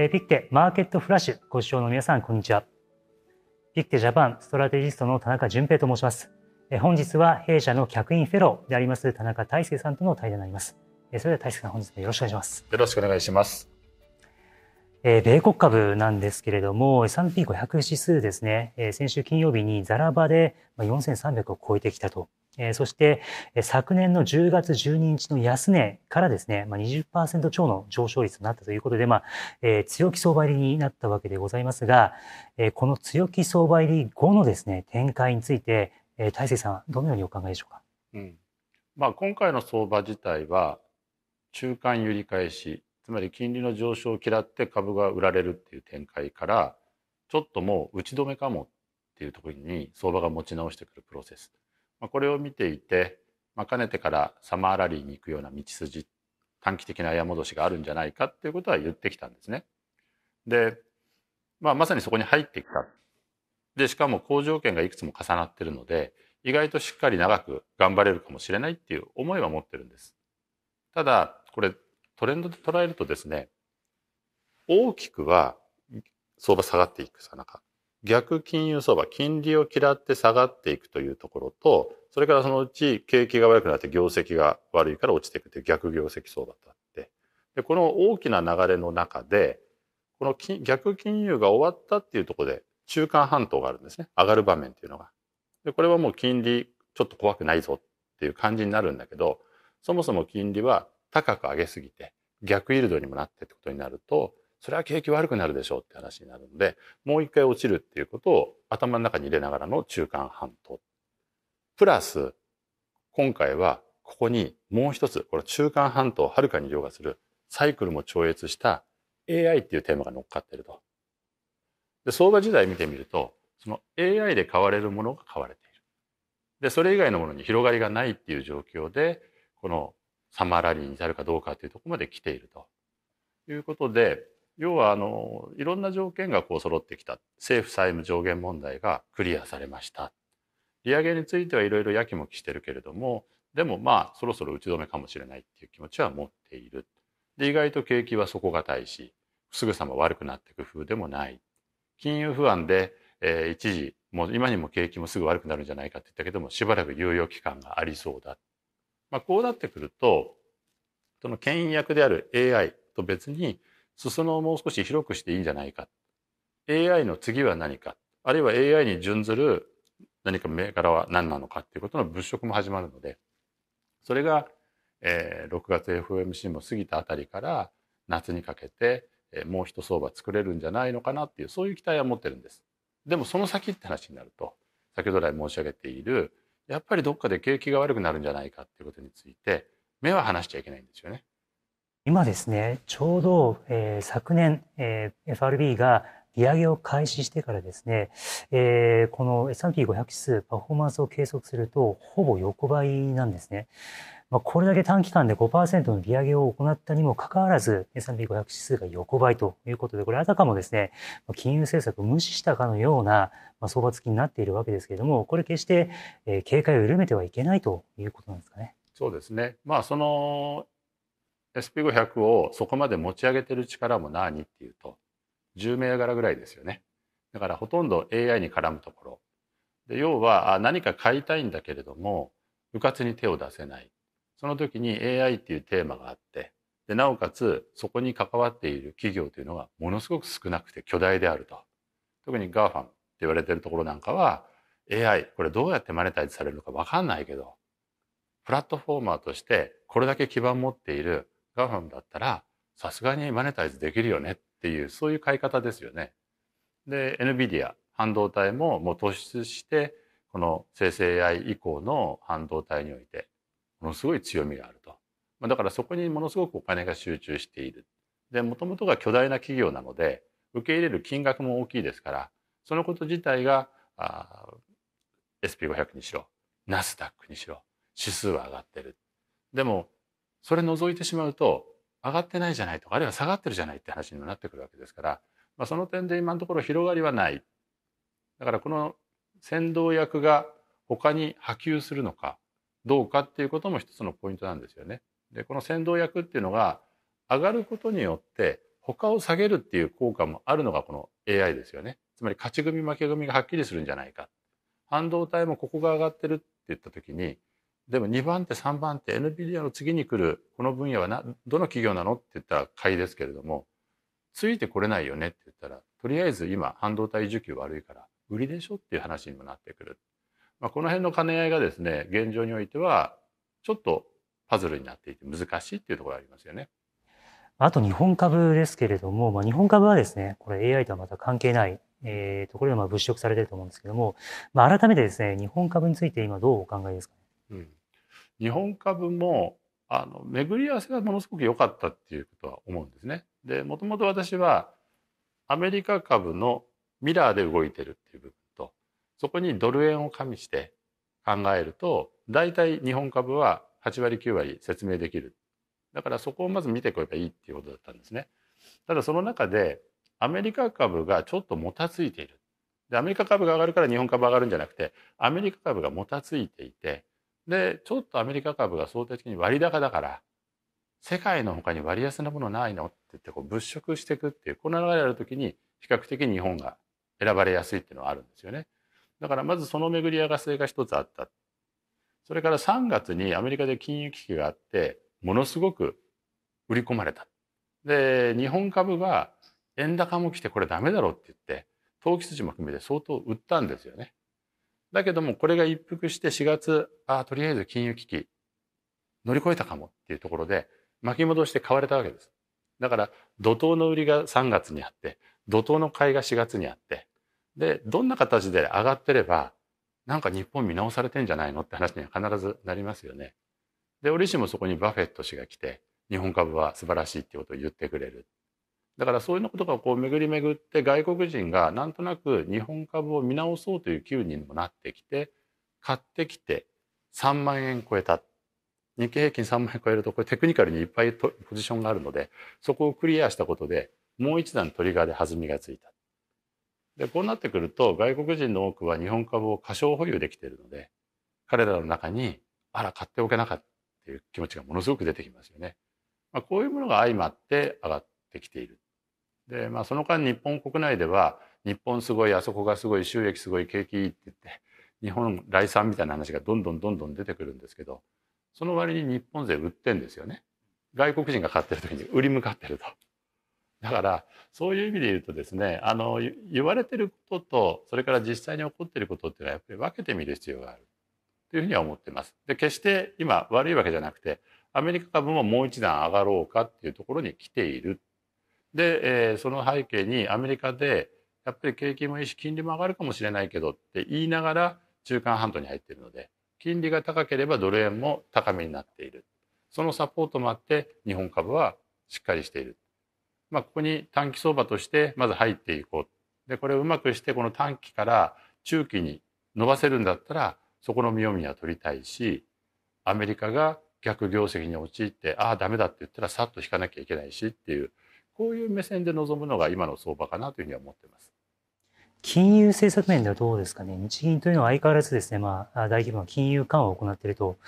えー、ピクテマーケットフラッシュご視聴の皆さん、こんにちは。ピクテジャパンストラテジストの田中淳平と申します。えー、本日は弊社の客員フェローであります田中大輔さんとの対談になります。えー、それでは大輔さん、本日もよろしくお願いします。よろしくお願いします。えー、米国株なんですけれども、S&P500 指数ですね、えー、先週金曜日にザラバで4300を超えてきたと。え、そして、え、昨年の10月12日の安値からですね、まあ、20%超の上昇率となったということで、まあ、えー、強気相場入りになったわけでございますが、えー、この強気相場入り後のですね、展開について、えー、大勢さんは、どのようにお考えでしょうか？うん。まあ、今回の相場自体は、中間揺り返し、つまり金利の上昇を嫌って株が売られるっていう展開から、ちょっともう打ち止めかもっていうところに相場が持ち直してくるプロセス。まあ、これを見ていて、まあ、かねてからサマーラリーに行くような道筋、短期的な矢戻しがあるんじゃないかっていうことは言ってきたんですね。で、まあ、まさにそこに入ってきた。で、しかも好条件がいくつも重なってるので、意外としっかり長く頑張れるかもしれないっていう思いは持ってるんです。ただ、これトレンドで捉えるとですね、大きくは相場下がっていくさなか、逆金融相場、金利を嫌って下がっていくというところと、それからそのうち景気が悪くなって業績が悪いから落ちていくという逆業績相場とあって、で、この大きな流れの中で、この逆金融が終わったっていうところで中間半島があるんですね。上がる場面っていうのが。で、これはもう金利ちょっと怖くないぞっていう感じになるんだけど、そもそも金利は高く上げすぎて逆イールドにもなってってことになると、それは景気悪くなるでしょうって話になるので、もう一回落ちるっていうことを頭の中に入れながらの中間半島。プラス、今回はここにもう一つ、この中間半島をはるかに凌駕するサイクルも超越した AI っていうテーマが乗っかってると。で、相場時代見てみると、その AI で買われるものが買われている。で、それ以外のものに広がりがないっていう状況で、このサマーラリーに至るかどうかというところまで来ているということで、要はあのいろんな条件がこう揃ってきた。政府債務上限問題がクリアされました。利上げについてはいろいろやきもきしてるけれどもでもまあそろそろ打ち止めかもしれないっていう気持ちは持っている。で意外と景気は底堅いしすぐさま悪くなっていく風でもない。金融不安で、えー、一時もう今にも景気もすぐ悪くなるんじゃないかって言ったけどもしばらく猶予期間がありそうだ、まあ、こうなってくるとその牽引役である AI と別に裾野をもう少し広くしていいんじゃないか。AI の次は何か。あるいは AI に準ずる何か銘柄は何なのかっていうことの物色も始まるので、それが、えー、6月 FOMC も過ぎたあたりから夏にかけて、えー、もう一相場作れるんじゃないのかなっていう、そういう期待は持ってるんです。でもその先って話になると、先ほど来申し上げている、やっぱりどっかで景気が悪くなるんじゃないかっていうことについて、目は離しちゃいけないんですよね。今ですね、ちょうど、えー、昨年、えー、FRB が利上げを開始してからですね、えー、この S&P500 指数、パフォーマンスを計測すると、ほぼ横ばいなんですね。まあ、これだけ短期間で5%の利上げを行ったにもかかわらず、S&P500 指数が横ばいということで、これあたかもですね、金融政策を無視したかのようなまあ相場付きになっているわけですけれども、これ決して、え警戒を緩めてはいけないということなんですかね。そうですね。まあ、その SP500 をそこまで持ち上げてる力も何っていうと10銘柄ぐらいですよね。だからほとんど AI に絡むところ。で要は何か買いたいんだけれども迂闊に手を出せない。その時に AI っていうテーマがあってでなおかつそこに関わっている企業というのがものすごく少なくて巨大であると。特に GAFAM って言われてるところなんかは AI これどうやってマネタイズされるのか分かんないけどプラットフォーマーとしてこれだけ基盤持っているガファムだったらさすがにマネタイズできるよねっていうそういう買い方ですよね。で NVIDIA 半導体ももう突出してこの生成 AI 以降の半導体においてものすごい強みがあると。だからそこにものすごくお金が集中している。でもともとが巨大な企業なので受け入れる金額も大きいですからそのこと自体が SP500 にしろナスダックにしろ指数は上がってる。でもそれ除いてしまうと上がってないじゃないとかあるいは下がってるじゃないって話にもなってくるわけですから、まあ、その点で今のところ広がりはない。だからこの先導役が他に波及するのかどうかっていうことも一つのポイントなんですよね。でこの先導役っていうのが上がることによって他を下げるっていう効果もあるのがこの AI ですよね。つまり勝ち組負け組がはっきりするんじゃないか。半導体もここが上がってるって言った時にでも2番手3番手 NVIDIA の次に来るこの分野はなどの企業なの？って言ったら買いですけれどもついてこれないよね？って言ったらとりあえず今半導体需給悪いから売りでしょ？っていう話にもなってくる。まあ、この辺の兼ね合いがですね現状においてはちょっとパズルになっていて難しいっていうところがありますよね。あと日本株ですけれども、まあ、日本株はですね、これ AI とはまた関係ない、えー、ところでまあ物色されていると思うんですけども、まあ、改めてですね、日本株について今どうお考えですか、ね、うん、日本株もあの巡り合わせがものすごく良かったっていうことは思うんですね。で、もともと私はアメリカ株のミラーで動いてるっていう部分と、そこにドル円を加味して考えると、大体日本株は8割9割説明できる。だからそこをまず見てこればいいっていうことだったんですね。ただその中でアメリカ株がちょっともたついている。で、アメリカ株が上がるから日本株上がるんじゃなくて、アメリカ株がもたついていて、で、ちょっとアメリカ株が相対的に割高だから、世界の他に割安なものないのって言ってこう物色していくっていう、この流れある時に比較的日本が選ばれやすいっていうのはあるんですよね。だからまずその巡り合わせが一つあった。それから3月にアメリカで金融危機があって、ものすごく売り込まれた。で、日本株が円高も来てこれダメだろうって言って、投機筋も含めて相当売ったんですよね。だけどもこれが一服して4月、あとりあえず金融危機乗り越えたかもっていうところで巻き戻して買われたわけです。だから怒涛の売りが3月にあって、怒涛の買いが4月にあって、で、どんな形で上がってればなんか日本見直されてんじゃないのって話には必ずなりますよね。で、折しもそこにバフェット氏が来て、日本株は素晴らしいってことを言ってくれる。だからそういうことがこう巡り巡って外国人がなんとなく日本株を見直そうという機運にもなってきて、買ってきて3万円超えた。日経平均3万円超えるとこれテクニカルにいっぱいポジションがあるので、そこをクリアしたことでもう一段トリガーで弾みがついた。で、こうなってくると、外国人の多くは日本株を過小保有できているので、彼らの中に、あら、買っておけなかったっていう気持ちがものすごく出てきますよね。まあ、こういうものが相まって上がってきている。で、まあ、その間日本国内では、日本すごい、あそこがすごい、収益すごい、景気いいって言って、日本来産みたいな話がどんどんどんどん出てくるんですけど、その割に日本勢売ってんですよね。外国人が買ってる時に売り向かってると。だからそういう意味で言うとですねあの言われてることとそれから実際に起こっていることっていうのはやっぱり分けてみる必要があるというふうには思ってます。で決して今悪いわけじゃなくてアメリカ株ももう一段上がろうかっていうところに来ている。で、えー、その背景にアメリカでやっぱり景気もいいし金利も上がるかもしれないけどって言いながら中間半島に入っているので金利が高ければドル円も高めになっている。そのサポートもあって日本株はしっかりしている。まあ、ここに短期相場としてまず入っていこう。で、これをうまくしてこの短期から中期に伸ばせるんだったら、そこの見読みは取りたいし、アメリカが逆業績に陥って、ああ、ダメだって言ったらさっと引かなきゃいけないしっていう、こういう目線で臨むのが今の相場かなというふうには思っています。金融政策面ではどうですかね。日銀というのは相変わらずですね、まあ、大規模な金融緩和を行っていると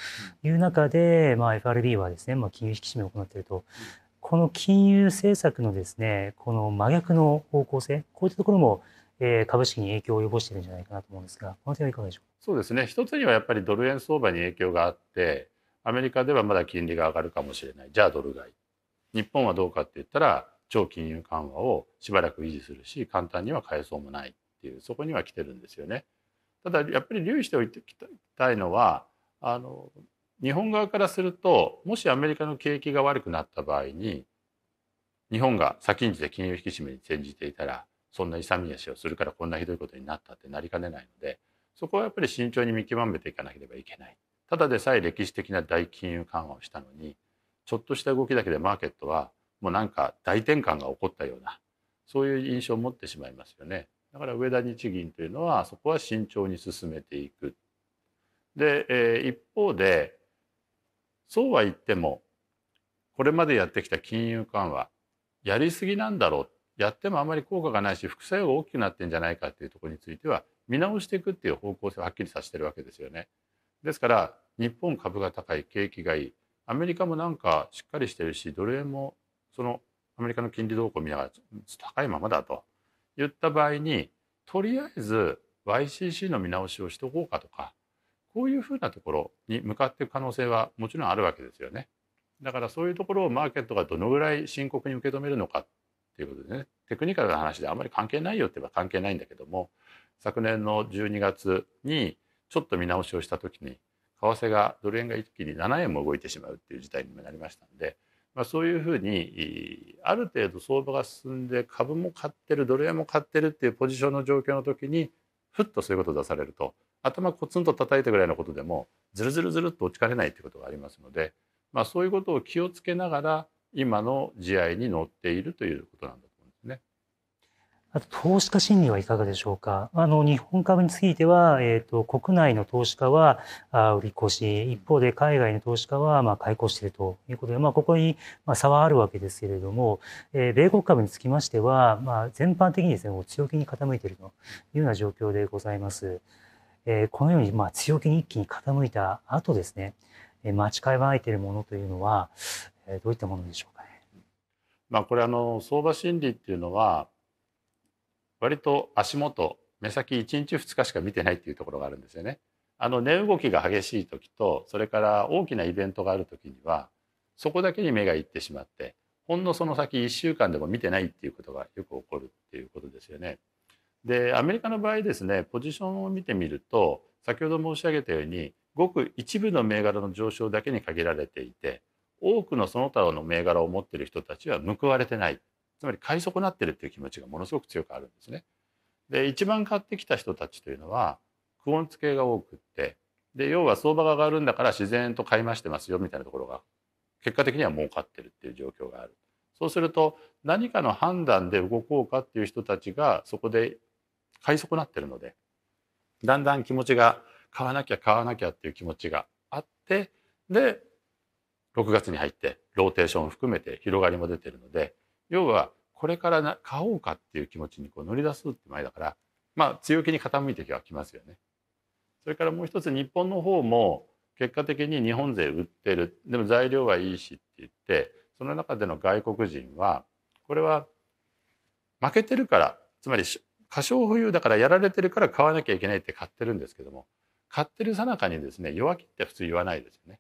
いう中で、まあ、FRB はですね、まあ、金融引き締めを行っていると。この金融政策のですね、この真逆の方向性、こういったところも、えー、株式に影響を及ぼしているんじゃないかなと思うんですが、この点はいかがでしょう？そうですね。一つにはやっぱりドル円相場に影響があって、アメリカではまだ金利が上がるかもしれない。じゃあドル買い。日本はどうかって言ったら、超金融緩和をしばらく維持するし、簡単には変えそうもないっていう、そこには来てるんですよね。ただ、やっぱり留意しておいてきたいのは、あの、日本側からするともしアメリカの景気が悪くなった場合に日本が先んじて金融引き締めに転じていたらそんな勇み足をするからこんなひどいことになったってなりかねないのでそこはやっぱり慎重に見極めていかなければいけない。ただでさえ歴史的な大金融緩和をしたのにちょっとした動きだけでマーケットはもうなんか大転換が起こったようなそういう印象を持ってしまいますよね。だから上田日銀というのはそこは慎重に進めていく。で、えー、一方でそうは言ってもこれまでやってきた金融緩和やりすぎなんだろうやってもあまり効果がないし副作用が大きくなってんじゃないかっていうところについては見直していくっていう方向性をはっきりさせてるわけですよね。ですから日本株が高い景気がいいアメリカもなんかしっかりしてるしドル円もそのアメリカの金利動向を見ながら高いままだと言った場合にとりあえず YCC の見直しをしとこうかとかこういうふうなところに向かっていく可能性はもちろんあるわけですよね。だからそういうところをマーケットがどのぐらい深刻に受け止めるのかっていうことでねテクニカルな話であんまり関係ないよって言えば関係ないんだけども昨年の12月にちょっと見直しをした時に為替がドル円が一気に7円も動いてしまうっていう事態にもなりましたので、まあ、そういうふうにある程度相場が進んで株も買ってるドル円も買ってるっていうポジションの状況の時にふっとそういうことを出されると頭コツンと叩いたぐらいのことでもずるずるずるっと落ちかねないっていうことがありますので、まあ、そういうことを気をつけながら今の試合に乗っているということなんだあと、投資家心理はいかがでしょうか？あの、日本株については、えっ、ー、と、国内の投資家は、あ売り越し、一方で海外の投資家は、まあ、買い越しているということで、まあ、ここに、まあ、差はあるわけですけれども、えー、米国株につきましては、まあ、全般的にですね、もう強気に傾いているというような状況でございます。えー、このように、まあ、強気に一気に傾いた後ですね、えー、待ち構えているものというのは、えー、どういったものでしょうかね？まあ、これあの、相場心理っていうのは、割と足元目先1日2日しか見てないっていうところがあるんですよね。あの値動きが激しい時とそれから大きなイベントがある時にはそこだけに目がいってしまってほんのその先1週間でも見てないっていうことがよく起こるっていうことですよね。でアメリカの場合ですねポジションを見てみると先ほど申し上げたようにごく一部の銘柄の上昇だけに限られていて多くのその他の銘柄を持っている人たちは報われてないつまり買い損なってるっていう気持ちがものすごく強くあるんですね。で一番買ってきた人たちというのはクオンツ系が多くってで要は相場が上がるんだから自然と買い増してますよみたいなところが結果的には儲かってるっていう状況がある。そうすると何かの判断で動こうかっていう人たちがそこで買い損なってるのでだんだん気持ちが買わなきゃ買わなきゃっていう気持ちがあってで6月に入ってローテーションを含めて広がりも出てるので要はこれからな買おうかっていう気持ちにこう乗り出すって前だからまあ強気に傾いてはきますよね。それからもう一つ日本の方も結果的に日本勢売ってるでも材料はいいしって言ってその中での外国人はこれは負けてるからつまり過小保有だからやられてるから買わなきゃいけないって買ってるんですけども買ってるさなかにですね弱気って普通言わないですよね。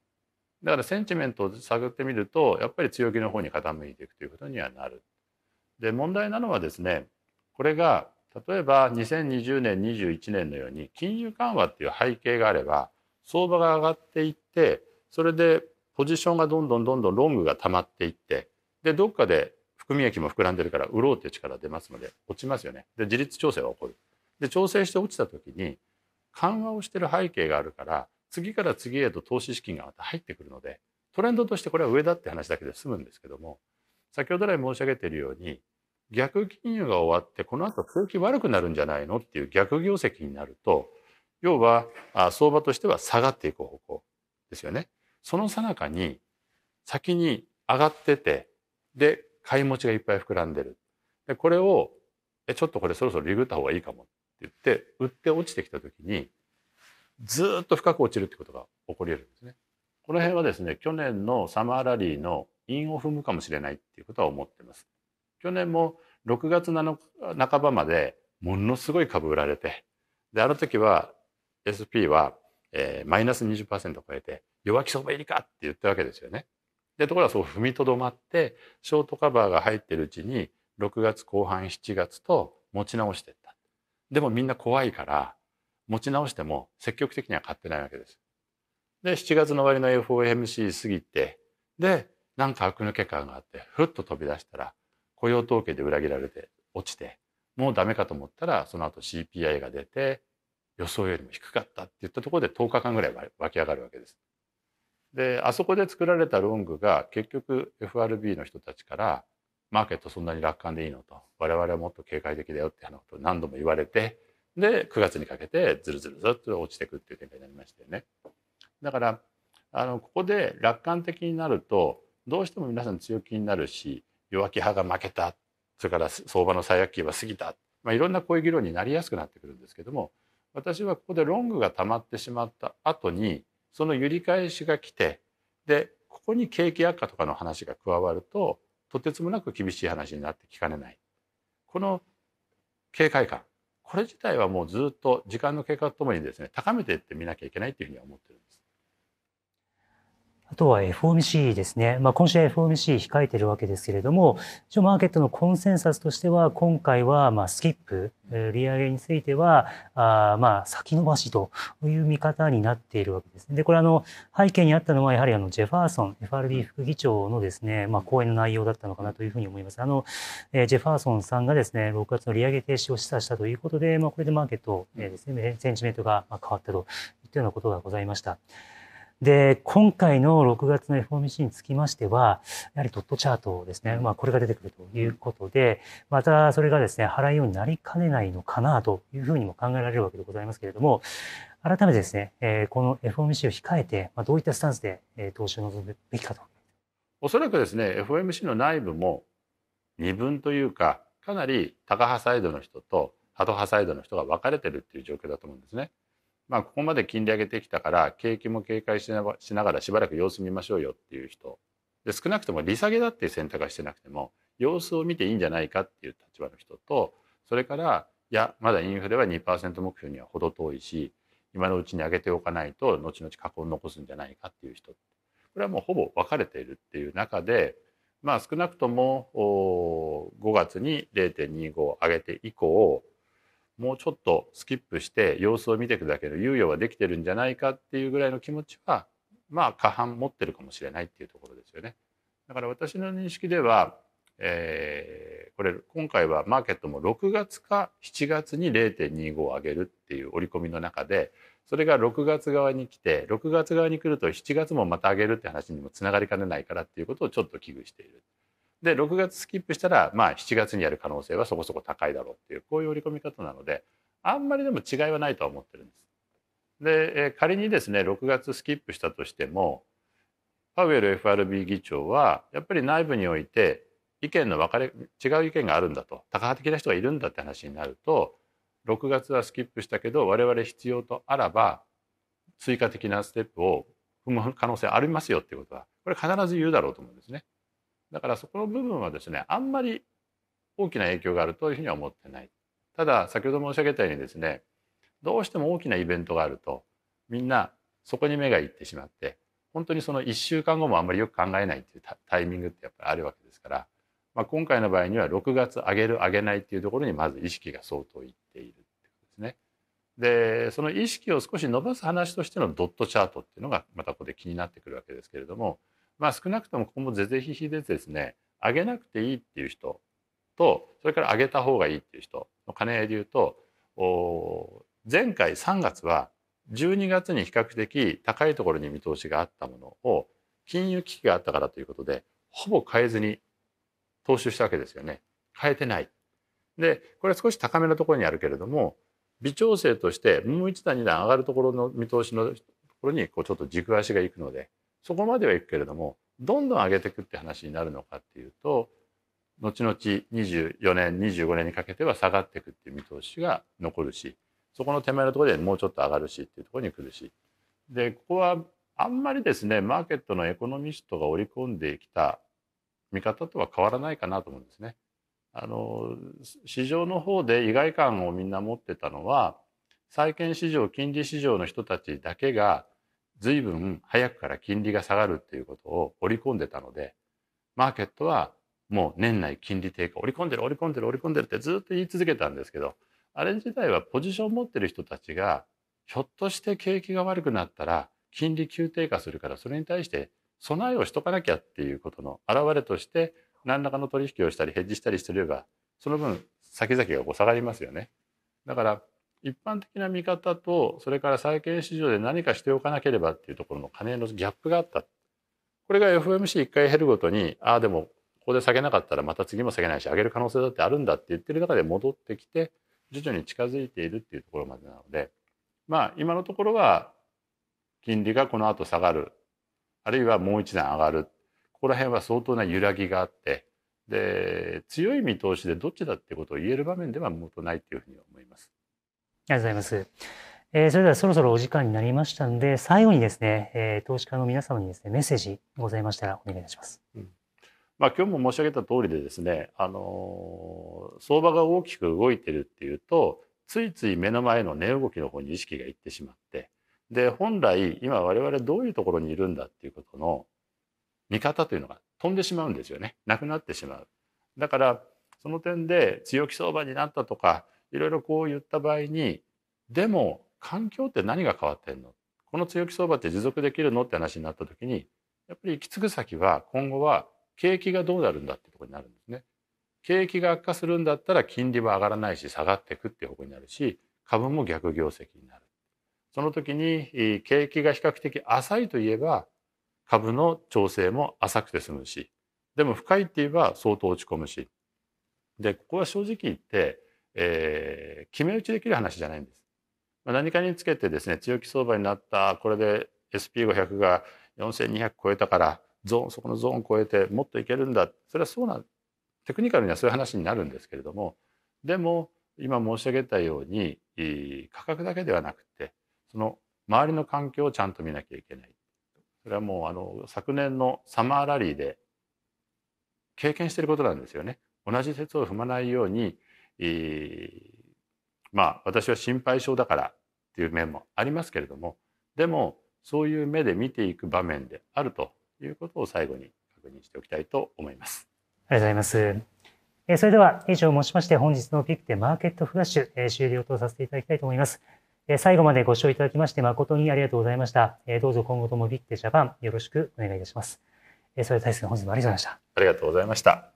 だからセンチメントを探ってみるとやっぱり強気の方に傾いていくということにはなる。で問題なのはですねこれが例えば2020年21年のように金融緩和っていう背景があれば相場が上がっていってそれでポジションがどんどんどんどんロングが溜まっていってでどっかで含み益も膨らんでるから売ろうっていう力出ますので落ちますよね。で自立調整が起こる。で調整して落ちた時に緩和をしてる背景があるから次から次へと投資資金がまた入ってくるのでトレンドとしてこれは上だって話だけで済むんですけども先ほど来申し上げているように逆金融が終わってこの後景気悪くなるんじゃないのっていう逆業績になると要は相場としては下がっていく方向ですよね。その最中に先に上がっててで買い持ちがいっぱい膨らんでる。でこれをえちょっとこれそろそろリグった方がいいかもって言って売って落ちてきた時にずっと深く落ちるってことが起こり得るんですね。この辺はですね去年のサマーラリーの韻を踏むかもしれないっていうことは思ってます。去年も6月7半ばまでものすごい株売られてであの時は SP は、えー、マイナス20%超えて弱気相場入りかって言ったわけですよね。でところがそう踏みとどまってショートカバーが入ってるうちに6月後半7月と持ち直していった。でもみんな怖いから持ち直しても積極的には買ってないわけです。で、7月の終わりの FOMC 過ぎて、で、なんか悪抜け感があって、ふっと飛び出したら、雇用統計で裏切られて落ちて、もうダメかと思ったら、その後 CPI が出て、予想よりも低かったっていったところで10日間ぐらい湧き上がるわけです。で、あそこで作られたロングが結局 FRB の人たちから、マーケットそんなに楽観でいいのと、我々はもっと警戒的だよっていうことを何度も言われて、で9月にかけてずるずるずっと落ちていくっていう展開になりましたよね。だからあのここで楽観的になるとどうしても皆さん強気になるし弱気派が負けたそれから相場の最悪期は過ぎた、まあ、いろんなこういう議論になりやすくなってくるんですけども私はここでロングが溜まってしまった後にその揺り返しが来てでここに景気悪化とかの話が加わるととてつもなく厳しい話になってきかねないこの警戒感これ自体はもうずっと時間の経過とともにですね高めていってみなきゃいけないというふうには思ってるんです。あとは FOMC ですね。まあ、今週は FOMC 控えてるわけですけれども、一応マーケットのコンセンサスとしては、今回はまあスキップ、利上げについては、あまあ先延ばしという見方になっているわけですね。で、これあの、背景にあったのは、やはりあの、ジェファーソン、FRB 副議長のですね、まあ、講演の内容だったのかなというふうに思います。あの、えジェファーソンさんがですね、6月の利上げ停止を示唆したということで、まあ、これでマーケット、えー、ですね、センチメントが変わったといったようなことがございました。で、今回の6月の FOMC につきましては、やはりドットチャートですね。まあ、これが出てくるということで、またそれがですね、払いようになりかねないのかなというふうにも考えられるわけでございますけれども、改めてですね、えー、この FOMC を控えて、まあ、どういったスタンスで、えー、投資を望むべきかと。おそらくですね、FOMC の内部も二分というか、かなりタカ派サイドの人とハト派サイドの人が分かれてるっていう状況だと思うんですね。まあ、ここまで金利上げてきたから景気も警戒しながらしばらく様子見ましょうよっていう人。で少なくとも利下げだっていう選択はしてなくても様子を見ていいんじゃないかっていう立場の人とそれからいやまだインフレは2%目標には程遠いし今のうちに上げておかないと後々過去を残すんじゃないかっていう人。これはもうほぼ分かれているっていう中でまあ少なくとも5月に0.25上げて以降もうちょっとスキップして様子を見ていくだけの猶予はできてるんじゃないかっていうぐらいの気持ちはまあ過半持ってるかもしれないっていうところですよね。だから私の認識では、えー、これ今回はマーケットも6月か7月に0.25を上げるっていう織り込みの中でそれが6月側に来て6月側に来ると7月もまた上げるって話にもつながりかねないからっていうことをちょっと危惧している。で6月スキップしたらまあ7月にやる可能性はそこそこ高いだろうっていうこういう織り込み方なのであんまりでも違いはないとは思ってるんです。で、え仮にですね6月スキップしたとしてもパウエル FRB 議長はやっぱり内部において意見の分かれ違う意見があるんだと多派的な人がいるんだって話になると6月はスキップしたけど我々必要とあらば追加的なステップを踏む可能性ありますよっていうことはこれ必ず言うだろうと思うんですね。だからそこの部分はですねあんまり大きな影響があるというふうには思ってない。ただ先ほど申し上げたようにですねどうしても大きなイベントがあるとみんなそこに目がいってしまって本当にその1週間後もあんまりよく考えないっていうタイミングってやっぱりあるわけですから、まあ、今回の場合には6月上げる上げないっていうところにまず意識が相当いっているってことですね。でその意識を少し伸ばす話としてのドットチャートっていうのがまたここで気になってくるわけですけれどもまあ、少なくとも今後是々非々でですね上げなくていいっていう人とそれから上げた方がいいっていう人の兼ね合いで言うと前回3月は12月に比較的高いところに見通しがあったものを金融危機があったからということでほぼ変えずに踏襲したわけですよね。変えてない。でこれ少し高めのところにあるけれども微調整としてもう一段二段上がるところの見通しのところにこうちょっと軸足がいくのでそこまではいくけれどもどんどん上げていくって話になるのかっていうと後々24年25年にかけては下がっていくっていう見通しが残るしそこの手前のところでもうちょっと上がるしっていうところに来るしでここはあんまりですねマーケットのエコノミストが織り込んできた見方とは変わらないかなと思うんですね。あの市場の方で意外感をみんな持ってたのは債券市場金利市場の人たちだけが随分早くから金利が下がるっていうことを織り込んでたので、マーケットはもう年内金利低下、織り込んでる、織り込んでる、織り込んでるってずっと言い続けたんですけど、あれ自体はポジションを持ってる人たちが、ひょっとして景気が悪くなったら、金利急低下するから、それに対して備えをしとかなきゃっていうことの表れとして、何らかの取引をしたり、ヘッジしたりしてれば、その分、先々がこう下がりますよね。だから、一般的な見方とそれから債券市場で何かしておかなければっていうところの金のギャップがあった。これが FOMC 一回減るごとにああでもここで下げなかったらまた次も下げないし上げる可能性だってあるんだって言ってる中で戻ってきて徐々に近づいているっていうところまでなので。まあ今のところは金利がこの後下がる。あるいはもう一段上がる。ここら辺は相当な揺らぎがあって。で強い見通しでどっちだってことを言える場面ではもとないっていうふうに思います。ありがとうございます。えー、それではそろそろお時間になりましたので、最後にですね、えー、投資家の皆様にですね、メッセージございましたらお願いいたします。うん、まあ、今日も申し上げた通りでですね、あの相場が大きく動いてるっていうとついつい目の前の値動きの方に意識がいってしまってで本来今我々どういうところにいるんだっていうことの見方というのが飛んでしまうんですよねなくなってしまう。だからその点で強気相場になったとかいろいろこう言った場合にでも環境って何が変わってんの？この強気相場って持続できるの？って話になった時にやっぱり行き着く先は今後は景気がどうなるんだってところになるんですね。景気が悪化するんだったら金利は上がらないし下がっていくっていう方向になるし株も逆業績になる。その時に景気が比較的浅いといえば株の調整も浅くて済むしでも深いって言えば相当落ち込むしでここは正直言って、えー、決め打ちできる話じゃないんです。まあ何かにつけてですね強気相場になったこれで SP500 が4200超えたからゾーンそこのゾーン超えてもっといけるんだそれはそうなテクニカルにはそういう話になるんですけれどもでも今申し上げたように価格だけではなくてその周りの環境をちゃんと見なきゃいけない。それはもうあの昨年のサマーラリーで経験していることなんですよね。同じ鉄を踏まないように、えー、まあ私は心配性だからっていう面もありますけれどもでもそういう目で見ていく場面であるということを最後に確認しておきたいと思います。ありがとうございます。えそれでは以上をもちまして本日のピックでマーケットフラッシュ、え終了とさせていただきたいと思います。え最後までご視聴いただきまして誠にありがとうございました。えどうぞ今後ともビッグジャパンよろしくお願いいたします。えそれでは大輔本日もありがとうございました。ありがとうございました。